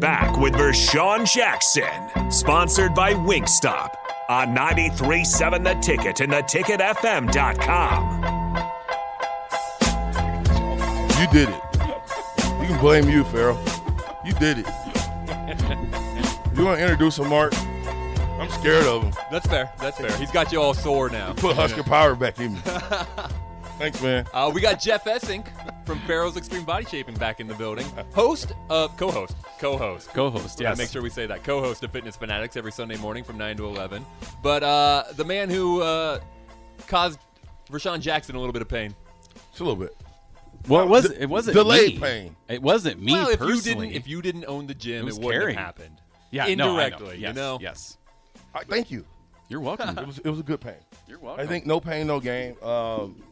Back with Vershawn Jackson, sponsored by Wingstop on 93.7 The Ticket and theticketfm.com. You did it. You can blame you, Farrell. You did it. You want to introduce him, Mark? I'm scared of him. That's fair. That's fair. He's got you all sore now. Put Husker power back in me. Thanks, man. Uh, we got Jeff Essink from Farrell's Extreme Body Shaping back in the building. Host, of co-host, co-host, Co-host, We gotta yes. Make sure we say that. Co-host of Fitness Fanatics every Sunday morning from nine to eleven. But uh, the man who uh, caused Vershawn Jackson a little bit of pain. Just a little bit. Well, it was De- it wasn't delayed me. pain. It wasn't me well, if personally. you didn't, if you didn't own the gym, It it, was wouldn't carrying. have happened. yeah, no, I know. indirectly, Yes, you know. Yes. I, thank you. You're welcome. It was it was a good pain. You're welcome. I think no pain, no gain. Um,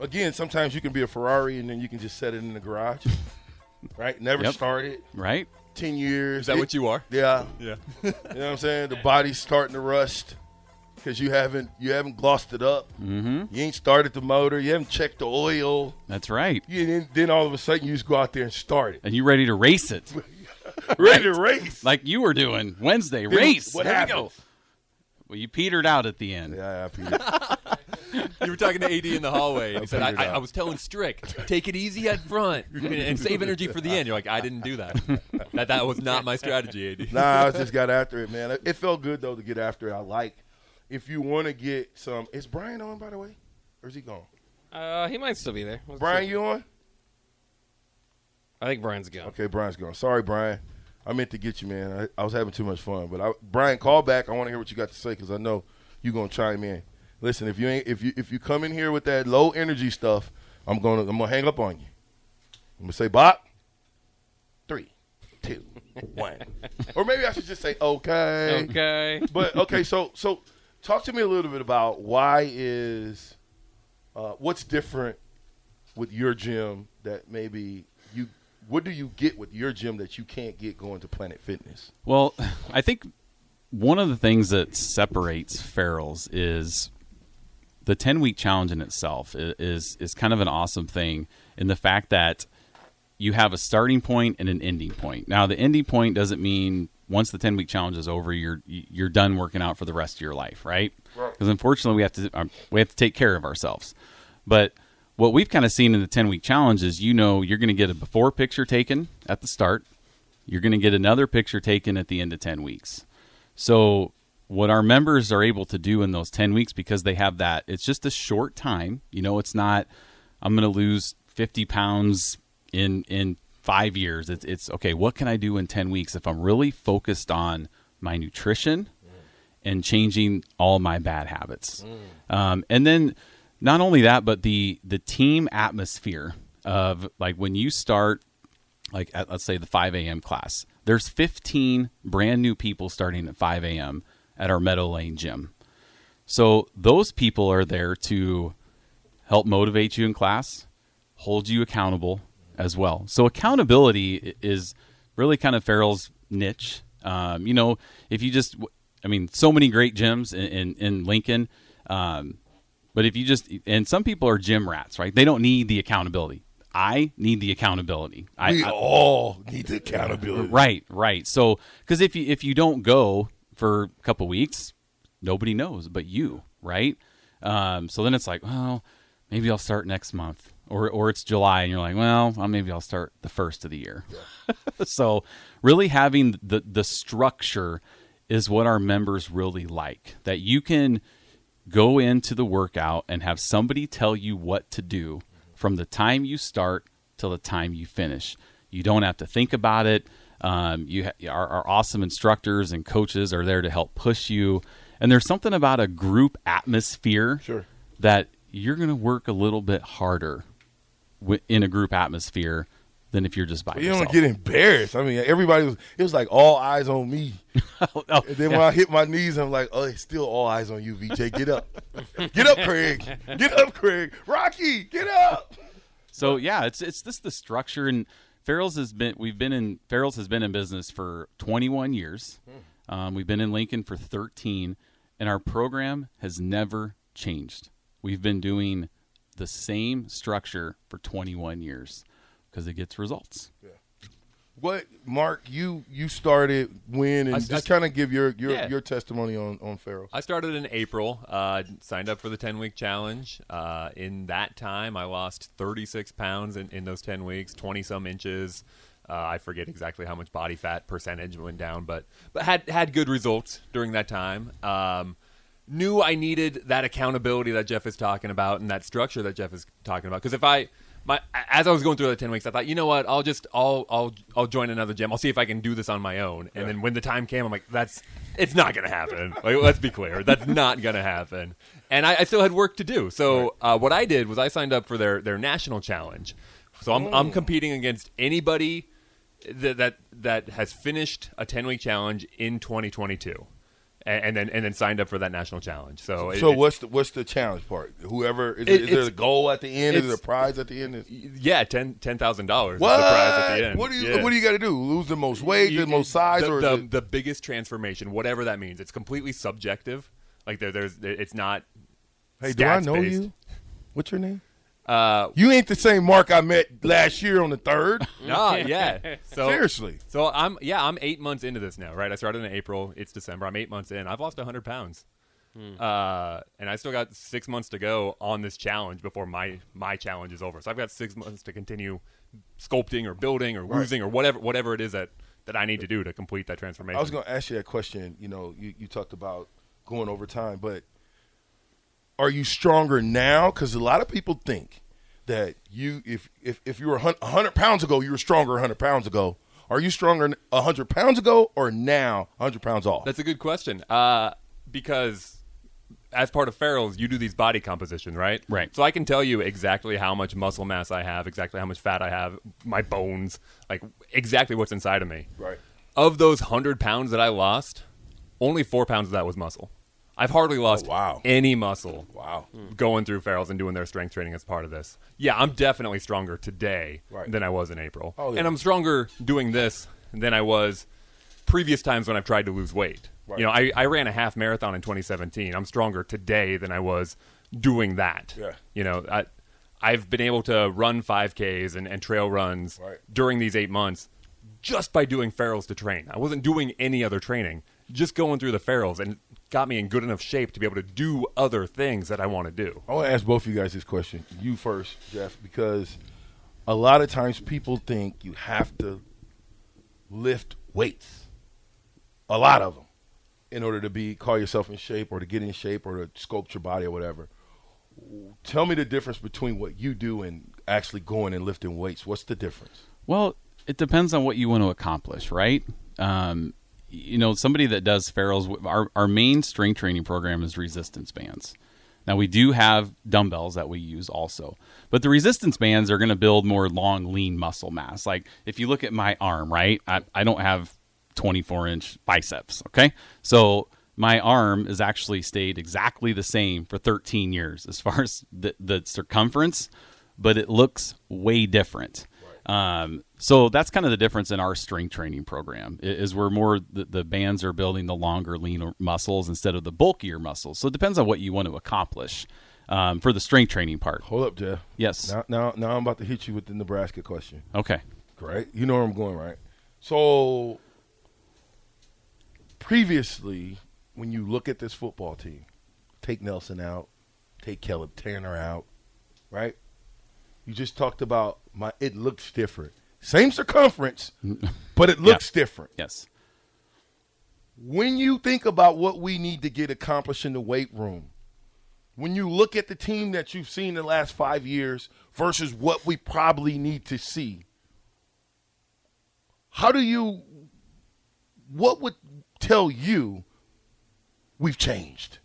again, sometimes you can be a Ferrari and then you can just set it in the garage, right? Never Yep. start it. right. Ten years. Is that It- what you are? Yeah. Yeah. You know what I'm saying? The body's starting to rust because you haven't you haven't glossed it up. Mm-hmm. You ain't started the motor. You haven't checked the oil. That's right. You, then, then all of a sudden you just go out there and start it. And you ready to race it, Ready to race. like you were doing Wednesday. Then race. What There we happened? go. Well, you petered out at the end. Yeah, yeah, Peter. You were talking to AD in the hallway, and he said, I, I. I was telling Strick, take it easy at front and, and save energy for the end. You're like, I didn't do that. that. That was not my strategy, AD. nah, I just got after it, man. It felt good though to get after it. I like. If you want to get some, is Brian on by the way, or is he gone? Uh, he might still be there. Let's Brian, see. you on? I think Brian's gone. Okay, Brian's gone. Sorry, Brian. I meant to get you, man. I, I was having too much fun, but I, Brian, call back. I want to hear what you got to say because I know you're gonna chime in. Listen, if you ain't, if you if you come in here with that low energy stuff, I'm gonna I'm gonna hang up on you. I'm gonna say, Bop. Three, two, one, or maybe I should just say, okay. Okay. But okay, so so talk to me a little bit about why is uh, what's different with your gym that maybe you what do you get with your gym that you can't get going to Planet Fitness? Well, I think one of the things that separates Farrell's is the 10 week challenge in itself is is kind of an awesome thing in the fact that you have a starting point and an ending point. Now, the ending point doesn't mean once the 10 week challenge is over, you're you're done working out for the rest of your life, right? Because unfortunately, we have to um, we have to take care of ourselves. But what we've kind of seen in the 10 week challenge is, you know, you're going to get a before picture taken at the start. You're going to get another picture taken at the end of 10 weeks. So, what our members are able to do in those 10 weeks, because they have that, it's just a short time. You know, it's not, I'm going to lose 50 pounds in, in five years. It's, it's okay, what can I do in 10 weeks if I'm really focused on my nutrition and changing all my bad habits? Um, and then, not only that, but the the team atmosphere of like when you start like at, let's say the 5 a.m. class. There's 15 brand new people starting at 5 a.m. at our Meadow Lane gym. So those people are there to help motivate you in class, hold you accountable as well. So accountability is really kind of Farrell's niche. Um, you know, if you just, I mean, so many great gyms in, in, in Lincoln. Um, but if you just, and some people are gym rats, right? They don't need the accountability. I need the accountability. I, we I- all need the accountability. Right, right. So, because if you if you don't go for a couple weeks, nobody knows but you, right? Um, so then it's like, well, maybe I'll start next month, or or it's July, and you're like, well, maybe I'll start the first of the year. so, really having the the structure is what our members really like. That you can go into the workout and have somebody tell you what to do from the time you start till the time you finish. You don't have to think about it. Um, you ha- our, our awesome instructors and coaches are there to help push you. And there's something about a group atmosphere Sure. that you're going to work a little bit harder wi- in a group atmosphere than if you're just by You yourself. don't get embarrassed. I mean, everybody was. It was like all eyes on me. Oh, And then when I hit my knees, I'm like, oh, it's still all eyes on you, VJ. Get up, get up, Craig. Get up, Craig. Rocky, get up. So yeah, it's it's this the structure and Farrell's has been we've been in Farrell's has been in business for 21 years. Um, we've been in Lincoln for 13, and our program has never changed. We've been doing the same structure for 21 years because it gets results. What Mark? You you started when and I- just kind of give your your, Yeah. your testimony on on Farrell. I started in April. Uh, signed up for the 10 week challenge. Uh, in that time, I lost 36 pounds in, in those 10 weeks, 20 some inches. Uh, I forget exactly how much body fat percentage went down, but but had had good results during that time. Um, knew I needed that accountability that Jeff is talking about and that structure that Jeff is talking about. Because if I my as I was going through the ten weeks, I thought, you know what, I'll just I'll I'll I'll join another gym. I'll see if I can do this on my own. And then when the time came, I'm like, that's it's not gonna happen. Like, let's be clear, that's not gonna happen. And I, I still had work to do. So uh, what I did was I signed up for their their national challenge. So I'm I'm competing against anybody that that that has finished a ten week challenge in 2022. And, and then and then signed up for that national challenge. So, it- So it's- what's the what's the challenge part? Whoever is, It- it, is there a goal at the end? Is there a prize at the end? Yeah ten ten thousand dollars What? is the prize at the end. What do you Yeah. What do you got to do? Lose the most weight, You- the most size, the, or the, it, the biggest transformation, whatever that means. It's completely subjective. Like there, there's, it's not. hey, do I know stats-based. you? What's your name? Uh, You ain't the same Mark I met last year on the third. no, yeah. So Seriously. So I'm, yeah, I'm eight months into this now, right? I started in April. It's December. I'm eight months in. I've lost hundred pounds. Uh, and I still got six months to go on this challenge before my my challenge is over. So I've got six months to continue sculpting or building or losing or whatever whatever it is that that I need to do to complete that transformation. I was going to ask you that question. You know, you, you talked about going over time, but are you stronger now? Because a lot of people think that you, if if if you were hun- hundred pounds ago, you were stronger hundred pounds ago. Are you stronger hundred pounds ago or now hundred pounds off? That's a good question. Uh, because as part of Farrell's, you do these body compositions, right? Right. So I can tell you exactly how much muscle mass I have, exactly how much fat I have, my bones, like exactly what's inside of me. right. Of those hundred pounds that I lost, only four pounds of that was muscle. I've hardly oh, lost Oh, wow. any muscle Wow. going through Farrell's and doing their strength training as part of this. Yeah, I'm definitely stronger today Right. than I was in April. Oh, yeah. And I'm stronger doing this than I was previous times when I've tried to lose weight. Right. You know, I, I ran a half marathon in 2017. I'm stronger today than I was doing that. Yeah. You know, I, I've been able to run 5Ks and, and trail runs Right. during these eight months just by doing Farrell's to train. I wasn't doing any other training, just going through the Farrell's and got me in good enough shape to be able to do other things that I want to do. I want to ask both of you guys this question. You first, Jeff, because a lot of times people think you have to lift weights. A lot of them, in order to be call yourself in shape or to get in shape or to sculpt your body or whatever. Tell me the difference between what you do and actually going and lifting weights. What's the difference? Well, it depends on what you want to accomplish, right? Um, you know, somebody that does Farrell's, our, our main strength training program is resistance bands. Now, we do have dumbbells that we use also, but the resistance bands are going to build more long, lean muscle mass. Like if you look at my arm, right? I, I don't have 24 inch biceps, okay? So my arm has actually stayed exactly the same for 13 years as far as the, the circumference, but it looks way different. Um, so that's kind of the difference in our strength training program is we're more the, the bands are building the longer, leaner muscles instead of the bulkier muscles. So it depends on what you want to accomplish um, for the strength training part. Hold up, Jeff. Yes. Now, now, now I'm about to hit you with the Nebraska question. Okay. Great. You know where I'm going, right? So previously, when you look at this football team, take Nelson out, take Caleb Tannor out, right? You just talked about my it looks different. Same circumference, but it looks different. Yes. When you think about what we need to get accomplished in the weight room, when you look at the team that you've seen in the last five years versus what we probably need to see, how do you, what would tell you we've changed?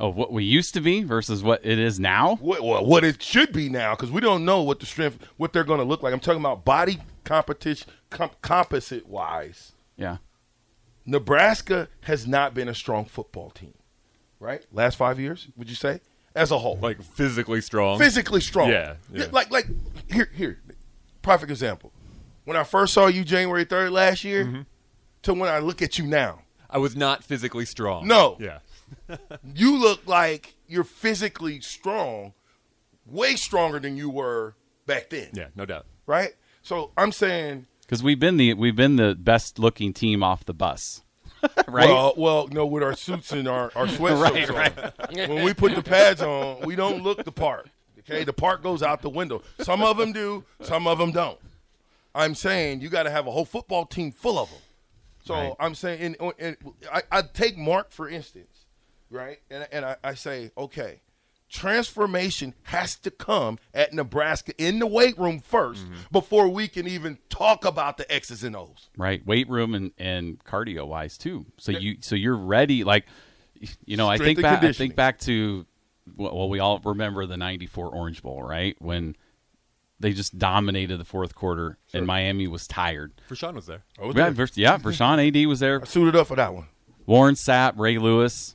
Oh, what we used to be versus what it is now. What, well, what it should be now, because we don't know what the strength, what they're going to look like. I'm talking about body competition, comp- composite wise. Yeah. Nebraska has not been a strong football team, right? Last five years, would you say, as a whole, Like physically strong. physically strong? Yeah, yeah. Like, like here, here, perfect example. When I first saw you January third last year, Mm-hmm. to when I look at you now, I was not physically strong. No. Yeah. you look like you're physically strong, way stronger than you were back then. Yeah, no doubt. right? So I'm saying because we've been the we've been the best looking team off the bus, right? Well, well, no, with our suits and our, our sweatshirts on. When we put the pads on, we don't look the part. Okay, the part goes out the window. Some of them do, some of them don't. I'm saying you got to have a whole football team full of them. So Right. I'm saying, and, and I, I take Mark for instance, right? And, and I, I say, okay, transformation has to come at Nebraska in the weight room 1st mm-hmm. before we can even talk about the X's and O's. right weight room and, and cardio wise too so you so you're ready like you know i think back i think back to well we all remember the 94 orange bowl right when they just dominated the fourth quarter and miami was tired Vershawn was there. I was yeah, there. vers- yeah Vershawn ad was there I suited up for that one. warren sapp ray lewis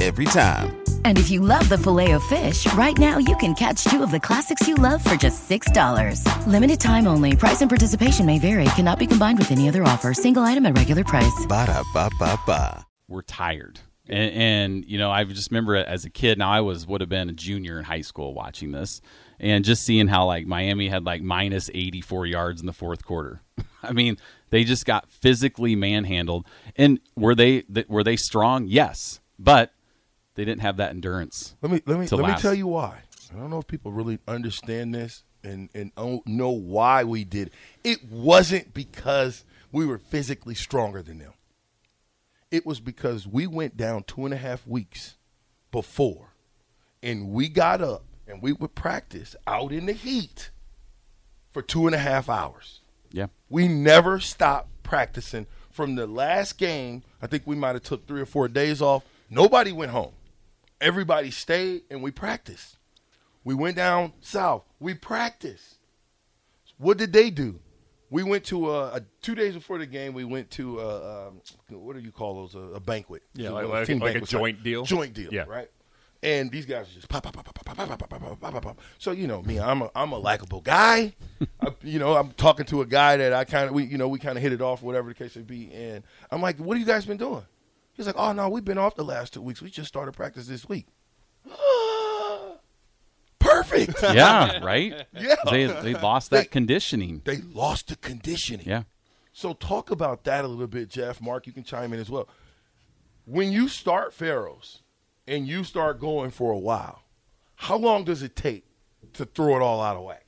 Every time. And if you love the filet of fish, right now you can catch two of the classics you love for just $6. Limited time only. Price and participation may vary. Cannot be combined with any other offer. Single item at regular price. Ba-da-ba-ba-ba. were tired. And, and you know, I just remember as a kid. Now I was would have been a junior in high school watching this, and just seeing how like Miami had like minus eighty four yards in the fourth quarter. I mean, they just got physically manhandled. And were they th- were they strong? Yes, but they didn't have that endurance. Let me let me let me tell you why. I don't know if people really understand this and and know why we did. It. It wasn't because we were physically stronger than them. It was because we went down two and a half weeks before, and we got up and we would practice out in the heat for two and a half hours. Yeah, We never stopped practicing from the last game. I think we might have took three or four days off. Nobody went home. Everybody stayed and we practiced. We went down south. We practiced. What did they do? We went to a, a two days before the game. We went to a, um, what do you call those? A, a banquet. Yeah, So like- like- like a joint right? deal? Joint deal. Yeah. Right. And these guys are just pop, pop, pop, pop, pop, pop, pop, pop, pop, pop, pop, pop. So you know me, I'm a I'm a likable guy. I, you know, I'm talking to a guy that I kind of we you know we kind of hit it off, whatever the case may be. And I'm like, what have you guys been doing? He's like, oh no, we've been off the last two weeks. We just started practice this week. Perfect. yeah, right. Yeah. they they lost that They- conditioning. They lost the conditioning. Yeah, So talk about that a little bit, Jeff. Mark, you can chime in as well. When you start Farrell's and you start going for a while, how long does it take to throw it all out of whack?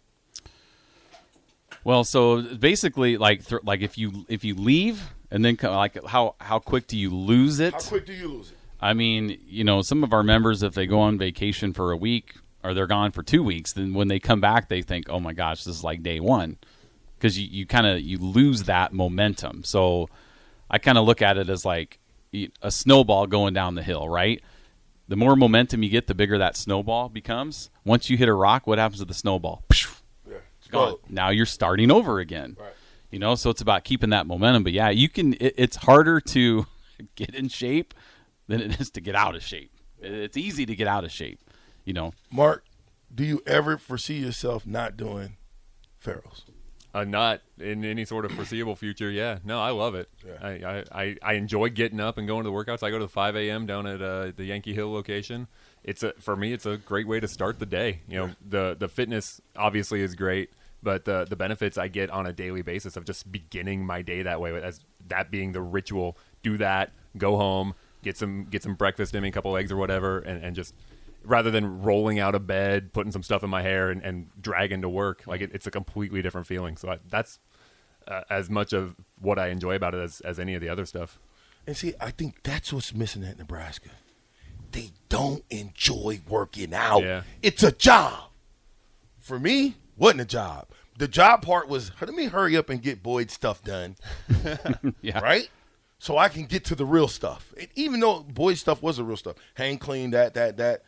Well, so basically, like th- like if you if you leave and then come, like how how quick do you lose it? How quick do you lose it? I mean, you know, some of our members, if they go on vacation for a week or they're gone for two weeks, then when they come back, they think, "Oh my gosh, this is like day one," because you, you kind of you lose that momentum. So I kind of look at it as like a snowball going down the hill, right? The more momentum you get, the bigger that snowball becomes. Once you hit a rock, what happens to the snowball? Yeah. gone. Now you're starting over again. Right. You know, so it's about keeping that momentum. But yeah, you can. It, it's harder to get in shape than it is to get out of shape. It's easy to get out of shape. You know, Mark, do you ever foresee yourself not doing Farrell's? Uh, not in any sort of foreseeable future. Yeah, no, I love it. Yeah. I, I, I, I enjoy getting up and going to the workouts. I go to the 5 a.m. down at uh, the Yankee Hill location. It's a for me, it's a great way to start the day. You know, the the fitness obviously is great. But the the benefits I get on a daily basis of just beginning my day that way, as that being the ritual. Do that, go home, get some get some breakfast in me, a couple eggs or whatever, and, and just rather than rolling out of bed, putting some stuff in my hair, and, and dragging to work, like it, it's a completely different feeling. So I, that's uh, as much of what I enjoy about it as, as any of the other stuff. And see, I think that's what's missing at Nebraska. They don't enjoy working out. Yeah. It's a job. For me, wasn't a job. The job part was let me hurry up and get Boyd's stuff done. Yeah. Right? So I can get to the real stuff. And even though Boyd's stuff was the real stuff, hang clean, that, that, that.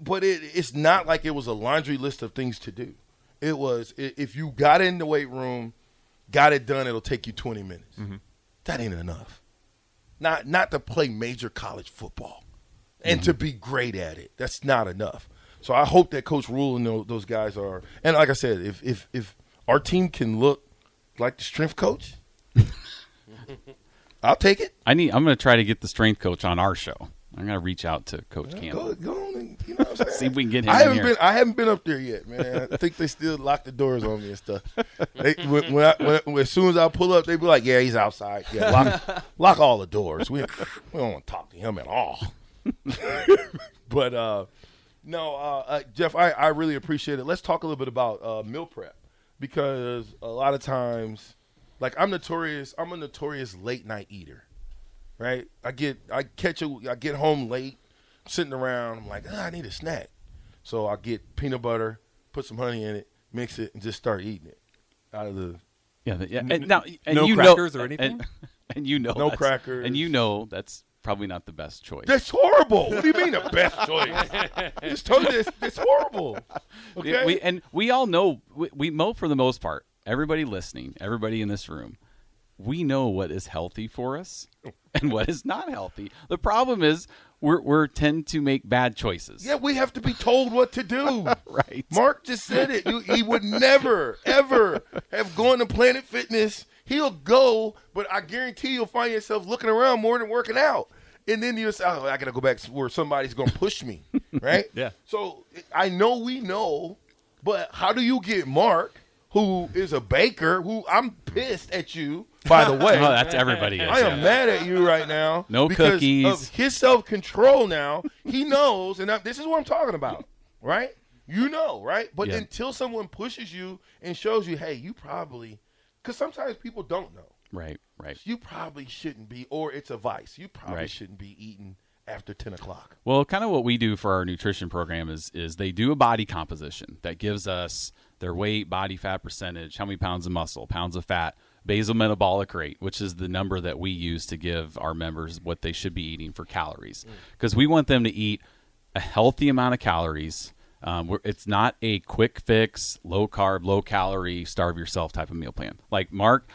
But it, it's not like it was a laundry list of things to do. It was if you got in the weight room, got it done, it'll take you 20 minutes. Mm-hmm. That ain't enough. Not not to play major college football and mm-hmm. to be great at it. That's not enough. So I hope that Coach Rhule and those guys are. And like I said, if if if our team can look like the strength coach, I'll take it. I need. I'm going to try to get the strength coach on our show. I'm going to reach out to Coach Campbell. Go, go on and, you know what I'm? See if we can get him I in haven't here. been I haven't been up there yet, man. I think they still lock the doors on me and stuff. They, when, when, I, when, when- as soon as I pull up, they be like, "Yeah, he's outside. Yeah, lock, lock all the doors. We we don't want to talk to him at all." but uh, no, uh, uh, Jeff, I, I really appreciate it. Let's talk a little bit about uh, meal prep because a lot of times, like I'm notorious, I'm a notorious late night eater right? I get I catch a I get home late, sitting around. I'm like, ah, I need a snack, so I get peanut butter, put some honey in it, mix it, and just start eating it out of the. Yeah, yeah. And now, and no you crackers know, or anything? And, and you know, No crackers. and you know that's probably not the best choice. That's horrible. What do you mean the best choice? Just told you it's, it's horrible. Okay. We, and we all know we, we know for the most part. Everybody listening, everybody in this room, we know what is healthy for us and what is not healthy. The problem is we're we're tend to make bad choices. yeah, we have to be told what to do. Right. Mark just said it. You, he would never, ever have gone to Planet Fitness. He'll go, but I guarantee you'll find yourself looking around more than working out. And then you'll say, oh, I got to go back where somebody's going to push me. Right? Yeah. So I know we know, but how do you get Mark, who is a baker, who I'm pissed at you, by the way. Oh, that's everybody. Is, I am yeah. mad at you right now. No because cookies. Of his self control now, he knows, and I, this is what I'm talking about, right? You know, right? But Yeah. until someone pushes you and shows you, hey, you probably, because sometimes people don't know, Right, right. you probably shouldn't be, or it's a vice. You probably Right. shouldn't be eating after 10 o'clock. Well, kind of what we do for our nutrition program is is they do a body composition that gives us their weight, body fat percentage, how many pounds of muscle, pounds of fat, basal metabolic rate, which is the number that we use to give our members what they should be eating for calories, mm. because we want them to eat a healthy amount of calories. Um, we're, it's not a quick fix, low carb, low calorie, starve yourself type of meal plan. Like Mark,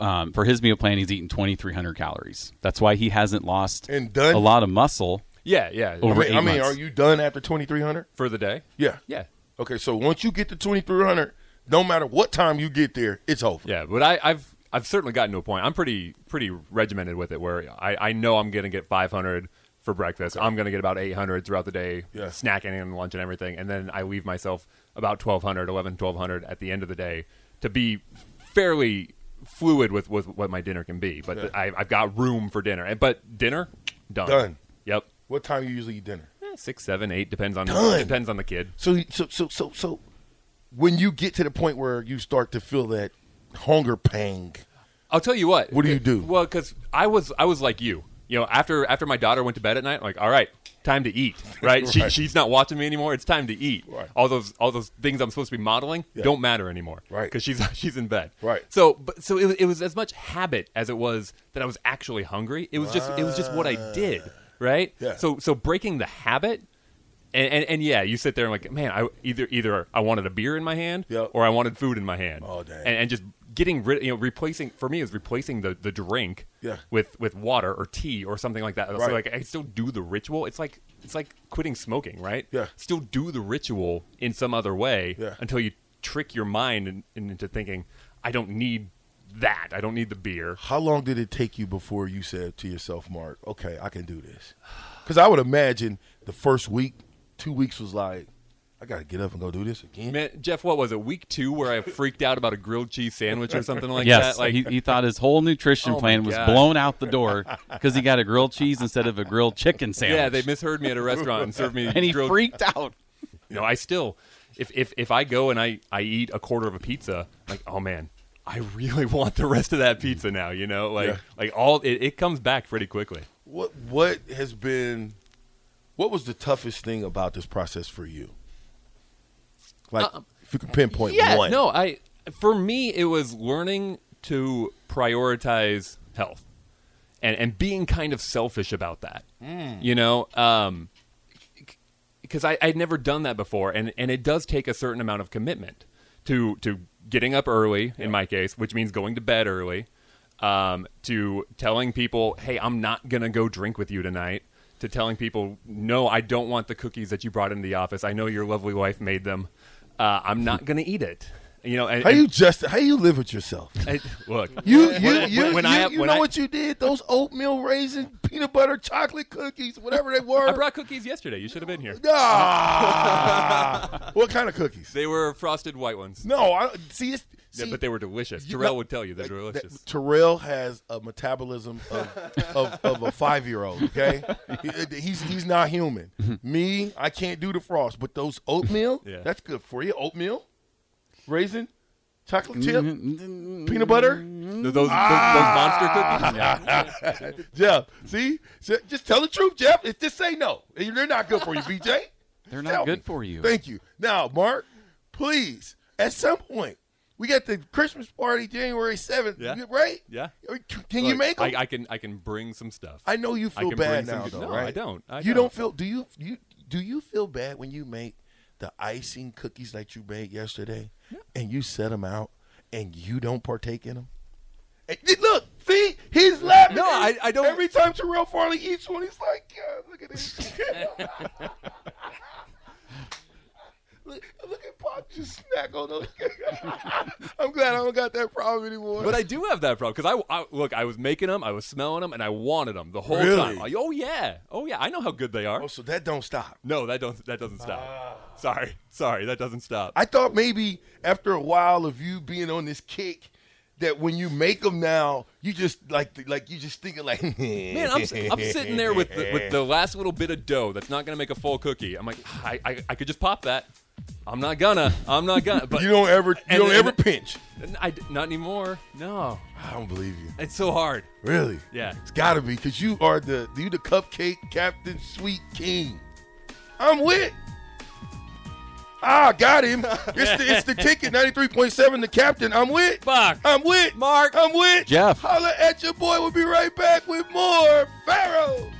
um, for his meal plan, he's eating 2,300 calories. That's why he hasn't lost And done? a lot of muscle Yeah, yeah. I Over mean, eight I mean are you done after 2300? for the day. Yeah. Yeah, Okay, so once you get to 2300, no matter what time you get there, it's over. yeah. But I, I've I've certainly gotten to a point. I'm pretty pretty regimented with it, where I, I know I'm going to get 500 for breakfast. I'm going to get about 800 throughout the day, Yeah. snacking and lunch and everything, and then I leave myself about 1200, 11, 1200 at the end of the day to be fairly fluid with, with what my dinner can be. But Yeah. I, I've got room for dinner, and but dinner done. Done. Yep. What time you usually eat dinner? Eh, Six, seven, eight depends on Done. depends on the kid. So, so, so, so, so, when you get to the point where you start to feel that hunger pang, I'll tell you what. What do you do? Well, because I was I was like you. You know, after after my daughter went to bed at night, like, all right, time to eat. Right? She, she's not watching me anymore. It's time to eat. Right. All those all those things I'm supposed to be modeling Yeah. don't matter anymore. Right. Because she's she's in bed. Right. So, but so it, was- it was as much habit as it was that I was actually hungry. It was just it was just what I did. Right. Yeah. So so breaking the habit. And, and, and yeah, you sit there and like, man, I either either I wanted a beer in my hand Yep. or I wanted food in my hand. Oh, dang. And, and just getting rid, you know, replacing for me is replacing the, the drink Yeah. with with water or tea or something like that. Right. So like I still do the ritual. It's like it's like quitting smoking, right? Yeah. Still do the ritual in some other way Yeah. until you trick your mind in, in- into thinking I don't need that. I don't need the beer. how long did it take you before you said to yourself, Mark, okay, I can do this? Because I would imagine the first week, two weeks was like, I got to get up and go do this again. Man, Jeff, what was it? Week two where I freaked out about a grilled cheese sandwich or something like yes, that. Like he, he thought his whole nutrition Oh plan was God. blown out the door because he got a grilled cheese instead of a grilled chicken sandwich. yeah, they misheard me at a restaurant and served me and he grilled. freaked out. You know, I still, if if if I go and I I eat a quarter of a pizza, like oh man. I really want the rest of that pizza now, you know, like Yeah. like all it, it comes back pretty quickly. What what has been what was the toughest thing about this process for you? Like if you could pinpoint yeah, one. no, I for me it was learning to prioritize health and and being kind of selfish about that. You know, um because I I'd never done that before and and it does take a certain amount of commitment to to getting up early in my case, which means going to bed early. Um, to telling people, "Hey, I'm not gonna go drink with you tonight." To telling people, "No, I don't want the cookies that you brought into the office. I know your lovely wife made them. Uh, I'm not gonna eat it." You know, and, How you just how you live with yourself? and- look, You you when- you, when you, I you when know I- what you did? Those oatmeal raisin peanut butter chocolate cookies, whatever they were. I brought cookies yesterday. You should have been here. Ah! what kind of cookies? They were frosted white ones. No, I see. It's, Yeah, see, but they were delicious. you Terrell know- would tell you they're that- delicious. that- Terrell has a metabolism of, of, of a five year old. Okay, He- he's he's not human. Me, I can't do the frost, but those oatmeal, Yeah. that's good for you. Oatmeal, raisin, chocolate chip, mm-hmm. peanut butter. Th- those, those, those monster cookies. Ah. Jeff, see, S- just tell the truth, Jeff. It's just say no. They're not good for you, VJ. They're Tell not good me. for you. Thank you. Now, Mark, please, at some point, we got the Christmas party January seventh, Yeah. right? Yeah. Can you make them? I, I can. I can bring some stuff. I know you I feel can bad bring some now, good- though, no, right? I don't. I you don't. don't feel? Do you? You do you feel bad when you make the icing cookies that you made yesterday, and you set them out, and you don't partake in them? And, look, see, he's laughing. No, I- I don't- Every time Terrell Farley eats one, he's like, God, look at this. look, look at Pop just snack on those. I'm glad I don't got that problem anymore. But I do have that problem because I, I look. I was making them, I was smelling them, and I wanted them the whole Really? time. Like, oh yeah, oh yeah, I know how good they are. oh, so that don't stop. No, that don't. That doesn't stop. Ah. Sorry, sorry, that doesn't stop. I thought maybe after a while of you being on this kick, that when you make them now, you just like like you just thinking like, Man, I'm, I'm sitting there with the, with the last little bit of dough that's not gonna make a full cookie. I'm like, I, I, I could just pop that. I'm not gonna. I'm not gonna. But you don't ever you don't ever pinch. I, not anymore. No, I don't believe you. it's so hard. Really? Yeah. It's got to be because you are the you the cupcake captain, sweet king. I'm with. Ah, got him. It's the, it's the ticket, 93.7, the captain. I'm with. Buck. I'm with. Mark. I'm with. Jeff. Holla at your boy. We'll be right back with more Farrell.